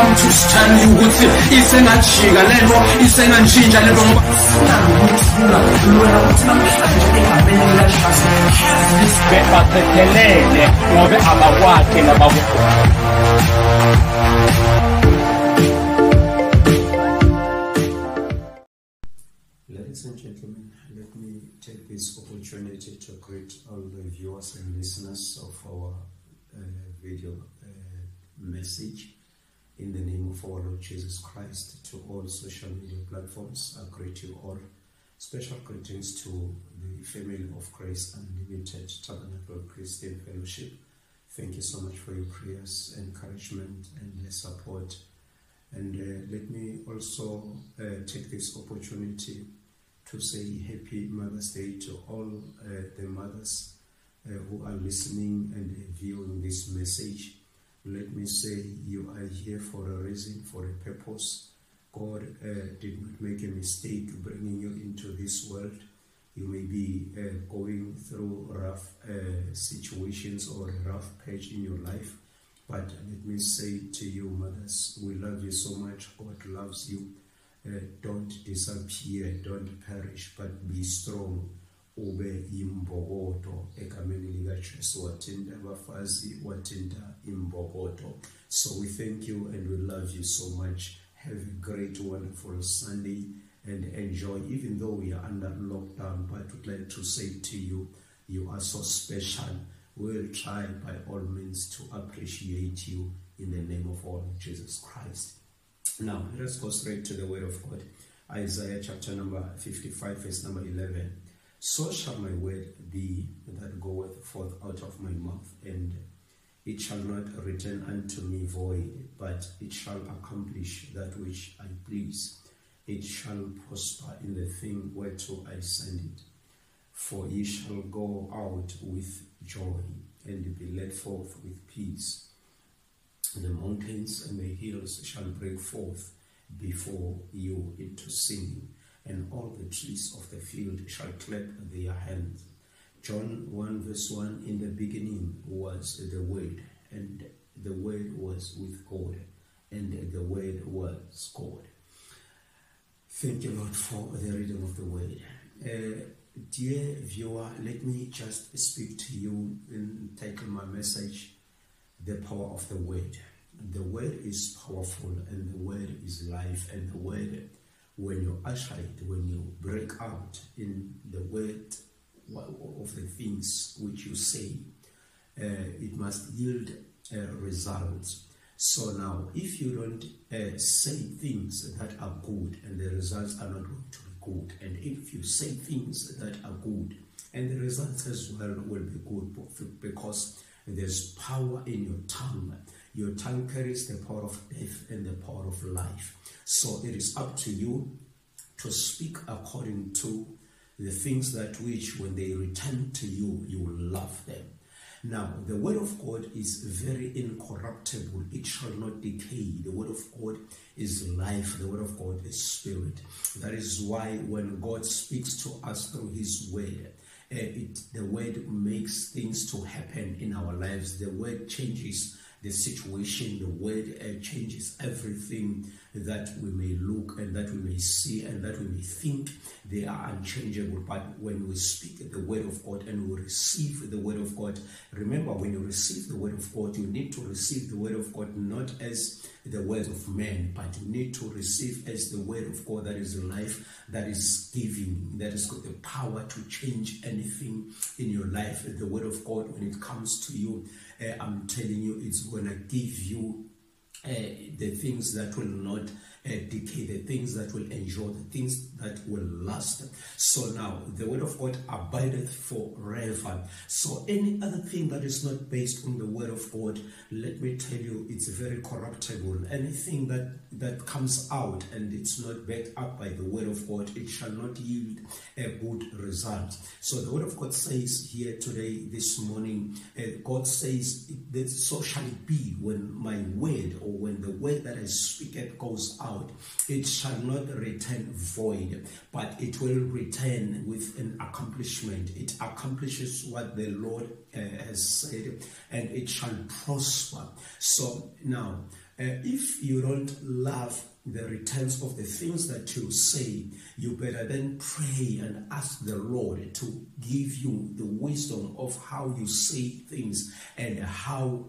come to stand ukuthi isengajika lento isengantshintsha lento ngoba bebaphethelele ngobe abakwakhe nabakwazi Ladies and gentlemen, let me take this opportunity to greet all the viewers and listeners of our uh, video uh, message in the name of our Lord Jesus Christ to all social media platforms. I greet you all. Special greetings to the family of Grace Unlimited Tabernacle Christian Fellowship. Thank you so much for your prayers, encouragement, and support. And uh, let me also uh, take this opportunity to say Happy Mother's Day to all uh, the mothers uh, who are listening and viewing this message. Let me say you are here for a reason, for a purpose. God uh, did not make a mistake bringing you into this world. You may be uh, going through rough uh, situations or a rough patch in your life. But let me say to you, mothers, we love you so much. God loves you. Uh, don't disappear, don't perish, but be strong. Ube imbokodo egameni likajesu wathinta abafazi wathinta imbokodo so we thank you and we love you so much. Have a great wonderful sunday and enjoy. Even though we are under lockdown but we'd like to say to you you are so special. We'll try by all means to appreciate you in the name of Lord jesus christ. Now let us go straight to the word of god. Isaiah chapter number 55 verse number 11 so shall my word be that goeth forth out of my mouth, and it shall not return unto me void, but it shall accomplish that which I please. It shall prosper in the thing whereto I send it. For ye shall go out with joy, and be led forth with peace. The mountains and the hills shall break forth before you into singing and all the trees of the field shall clap their hands. John 1 verse 1 In the beginning was the Word, and the Word was with God, and the Word was God. Thank you, Lord, for the reading of the Word. Uh, dear viewer, let me just speak to you and title my message The Power of the Word. The Word is powerful, and the Word is life, and the Word when you usher it, when you break out in the word of the things which you say, uh, it must yield uh, results. So now, if you don't uh, say things that are good and the results are not going to be good, and if you say things that are good and the results as well will be good because there's power in your tongue. Your tongue carries the power of death and the power of life. So it is up to you to speak according to the things that which when they return to you, you will love them. Now, the word of God is very incorruptible. It shall not decay. The word of God is life. The word of God is spirit. That is why when God speaks to us through his word, uh, it, the word makes things to happen in our lives. The word changes the situation. The word uh, changes everything that we may look and that we may see and that we may think they are unchangeable. But when we speak the word of God and we receive the word of God, remember when you receive the word of God, you need to receive the word of God not as the words of men, but you need to receive as the word of God that is life, that is giving, that has got the power to change anything in your life. The word of God, when it comes to you, uh, I'm telling you, it's going to give you Eh, the things that will not decay, the things that will endure, the things that will last. So now the word of God abideth forever. So any other thing that is not based on the word of God, let me tell you, it's very corruptible. Anything that that comes out and it's not backed up by the word of God, it shall not yield a good result. So the word of God says here today, this morning, uh, God says that so shall it be when my word or when the word that I speak it goes out, it shall not return void, but it will return with an accomplishment. It accomplishes what the Lord uh, has said, and it shall prosper. So now, Uh, if you don't love the returns of the things that you say, you better then pray and ask the Lord to give you the wisdom of how you say things and how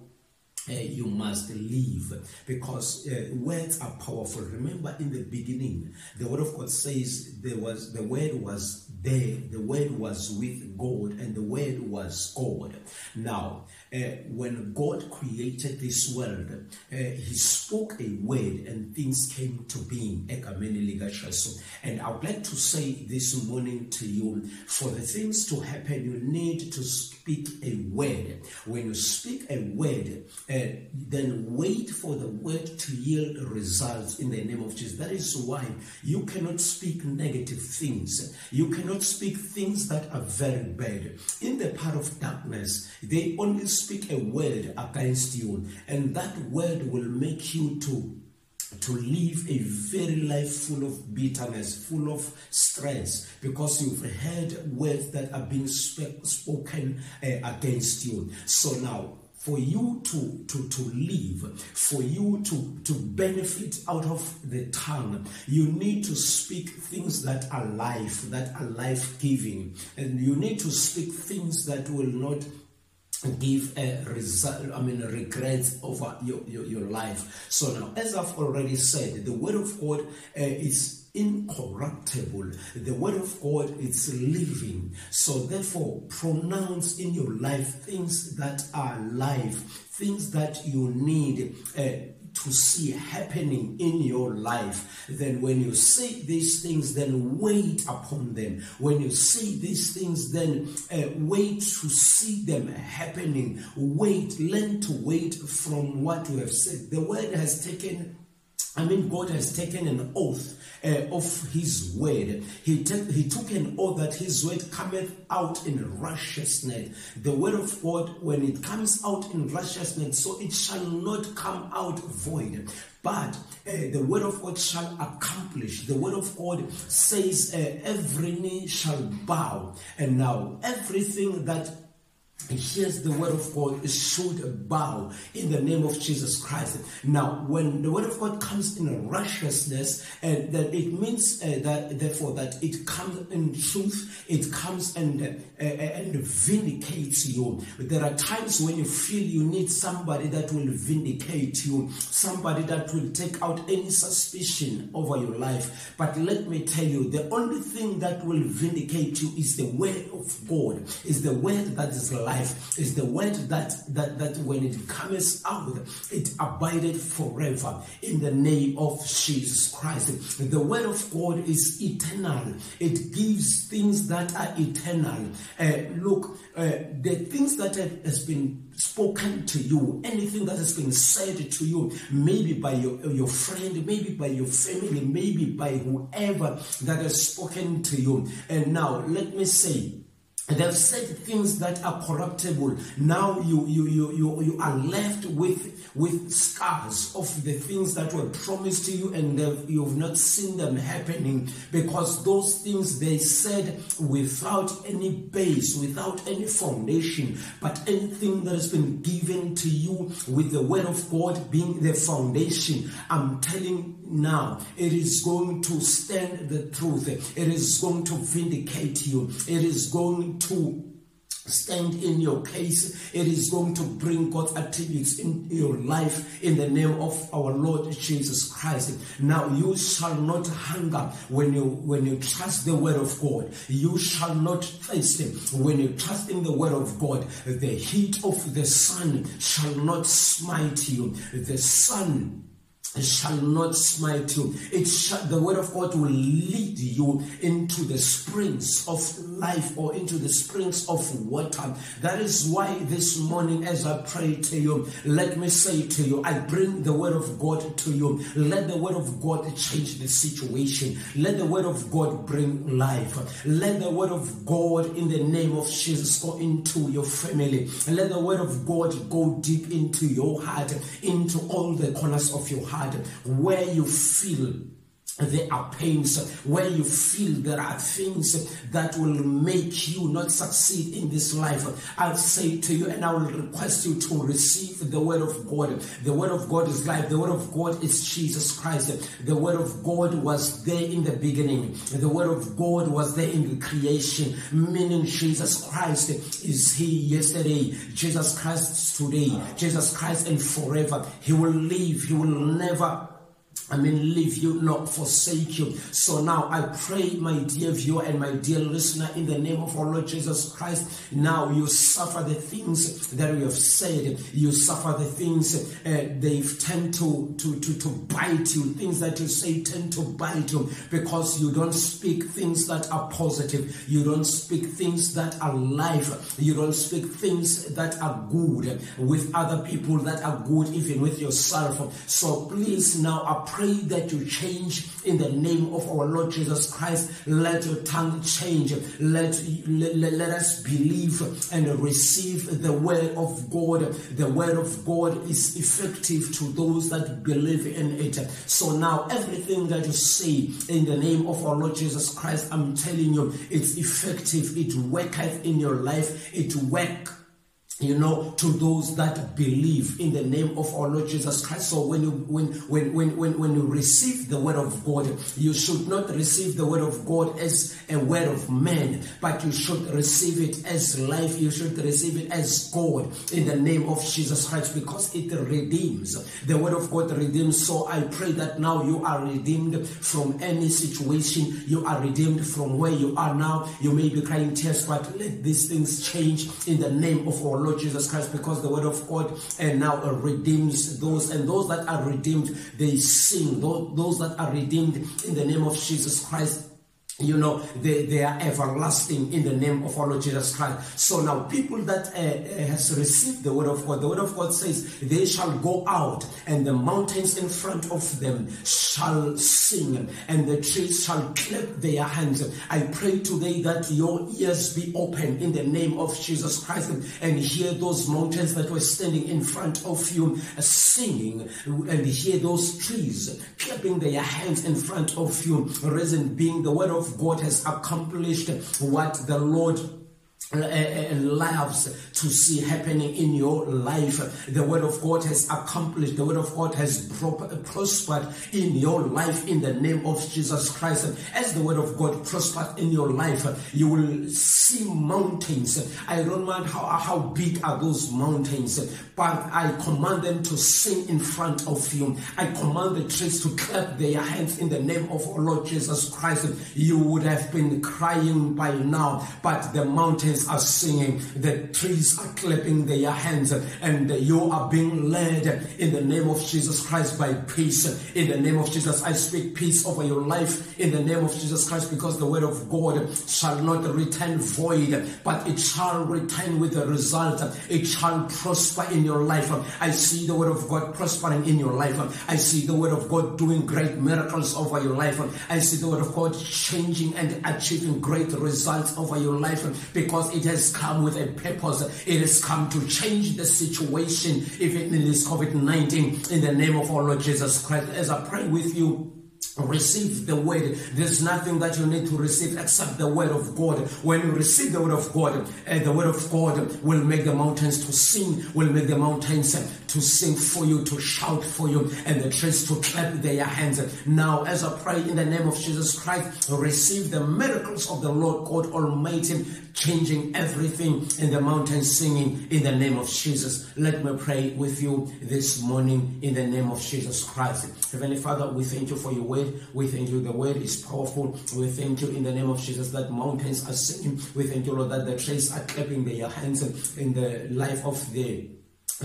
uh, you must live because uh, words are powerful. Remember, in the beginning, the Word of God says there was the Word was there, the Word was with God, and the Word was God. Now, uh, when God created this world, uh, He spoke a word, and things came to being. And I would like to say this morning to you, for the things to happen, you need to speak a word. When you speak a word, then wait for the word to yield results in the name of Jesus. That is why you cannot speak negative things. You cannot speak things that are very bad. In the part of darkness, they only speak a word against you, and that word will make you to to live a very life full of bitterness, full of stress, because you've heard words that are being sp- spoken uh, against you. So now, for you to, to, to live, for you to, to benefit out of the tongue, you need to speak things that are life, that are life giving. And you need to speak things that will not give a result i mean regrets over your, your, your life so now as i've already said the word of god uh, is incorruptible the word of god is living so therefore pronounce in your life things that are life things that you need uh, to see happening in your life, then when you see these things, then wait upon them. When you see these things, then uh, wait to see them happening. Wait, learn to wait from what you have said. The word has taken I mean, God has taken an oath uh, of His word. He, te- he took an oath that His word cometh out in righteousness. The word of God, when it comes out in righteousness, so it shall not come out void. But uh, the word of God shall accomplish. The word of God says, uh, every knee shall bow. And now, everything that hears the word of God is should bow in the name of Jesus Christ. Now, when the word of God comes in righteousness, and uh, that it means uh, that therefore that it comes in truth, it comes and uh, and vindicates you. There are times when you feel you need somebody that will vindicate you, somebody that will take out any suspicion over your life. But let me tell you, the only thing that will vindicate you is the word of God, is the word that is life, is the word that that that when it comes out, it abided forever in the name of Jesus Christ. The word of God is eternal. It gives things that are eternal. Uh, look, uh, the things that have, has been spoken to you, anything that has been said to you, maybe by your, your friend, maybe by your family, maybe by whoever that has spoken to you. And now, let me say, They've said things that are corruptible. Now you you you you, you are left with with scars of the things that were promised to you and you've not seen them happening because those things they said without any base, without any foundation, but anything that has been given to you with the word of God being the foundation. I'm telling now it is going to stand the truth. It is going to vindicate you. It is going to stand in your case. It is going to bring God's attributes in your life in the name of our Lord Jesus Christ. Now you shall not hunger when you when you trust the word of God. You shall not thirst when you trust in the word of God. The heat of the sun shall not smite you. The sun shall not smite you. It shall, the word of God will lead you into the springs of life or into the springs of water. That is why this morning, as I pray to you, let me say to you, I bring the word of God to you. Let the word of God change the situation. Let the word of God bring life. Let the word of God, in the name of Jesus, go into your family. Let the word of God go deep into your heart, into all the corners of your heart where you feel there are pains where you feel there are things that will make you not succeed in this life. I'll say to you and I will request you to receive the word of God. The word of God is life. The word of God is Jesus Christ. The word of God was there in the beginning. The word of God was there in the creation, meaning Jesus Christ is He yesterday, Jesus Christ today, Jesus Christ and forever. He will live. He will never I mean, leave you, not forsake you. So now I pray, my dear viewer and my dear listener, in the name of our Lord Jesus Christ, now you suffer the things that you have said. You suffer the things uh, they've tend to, to, to, to bite you. Things that you say tend to bite you because you don't speak things that are positive. You don't speak things that are life. You don't speak things that are good with other people that are good, even with yourself. So please now I pray that you change in the name of our Lord Jesus Christ. Let your tongue change. Let, let, let us believe and receive the word of God. The word of God is effective to those that believe in it. So now everything that you say in the name of our Lord Jesus Christ, I'm telling you, it's effective. It worketh in your life. It work you know, to those that believe in the name of our Lord Jesus Christ. So when you when when when when, you receive the word of God, you should not receive the word of God as a word of man, but you should receive it as life. You should receive it as God in the name of Jesus Christ because it redeems. The word of God redeems. So I pray that now you are redeemed from any situation. You are redeemed from where you are now. You may be crying tears, but let these things change in the name of our Lord Lord Jesus Christ because the word of God and now redeems those and those that are redeemed they sing. Those that are redeemed in the name of Jesus Christ you know they, they are everlasting in the name of our Lord Jesus Christ. So now people that uh, uh, has received the word of God, the word of God says they shall go out and the mountains in front of them shall sing and the trees shall clap their hands. I pray today that your ears be open in the name of Jesus Christ and hear those mountains that were standing in front of you uh, singing and hear those trees clapping their hands in front of you. Reason being the word of God has accomplished what the Lord uh, uh, uh, loves to see happening in your life. The word of God has accomplished, the word of God has prospered in your life in the name of Jesus Christ. As the word of God prospered in your life, you will see mountains. I don't mind how, how big are those mountains, but I command them to sing in front of you. I command the trees to clap their hands in the name of Lord Jesus Christ. You would have been crying by now, but the mountains are singing, the trees are clapping their hands, and you are being led in the name of Jesus Christ by peace. In the name of Jesus, I speak peace over your life in the name of Jesus Christ because the word of God shall not return void, but it shall return with a result. It shall prosper in your life. I see the word of God prospering in your life. I see the word of God doing great miracles over your life. I see the word of God changing and achieving great results over your life because it has come with a purpose. It has come to change the situation, even in this COVID 19, in the name of our Lord Jesus Christ. As I pray with you, receive the word. There's nothing that you need to receive except the word of God. When you receive the word of God, uh, the word of God will make the mountains to sing, will make the mountains to sing for you, to shout for you, and the trees to clap their hands. Now, as I pray in the name of Jesus Christ, receive the miracles of the Lord God Almighty, changing everything in the mountains, singing in the name of Jesus. Let me pray with you this morning in the name of Jesus Christ. Heavenly Father, we thank you for your word. We thank you. The word is powerful. We thank you in the name of Jesus that mountains are singing. We thank you, Lord, that the trees are clapping their hands in the life of the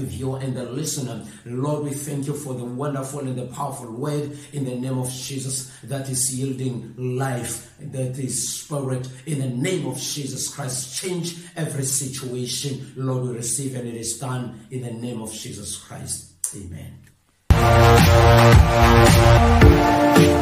viewer and the listener. Lord, we thank you for the wonderful and the powerful word in the name of Jesus that is yielding life, that is spirit in the name of Jesus Christ. Change every situation. Lord, we receive and it is done in the name of Jesus Christ. Amen. Thank you.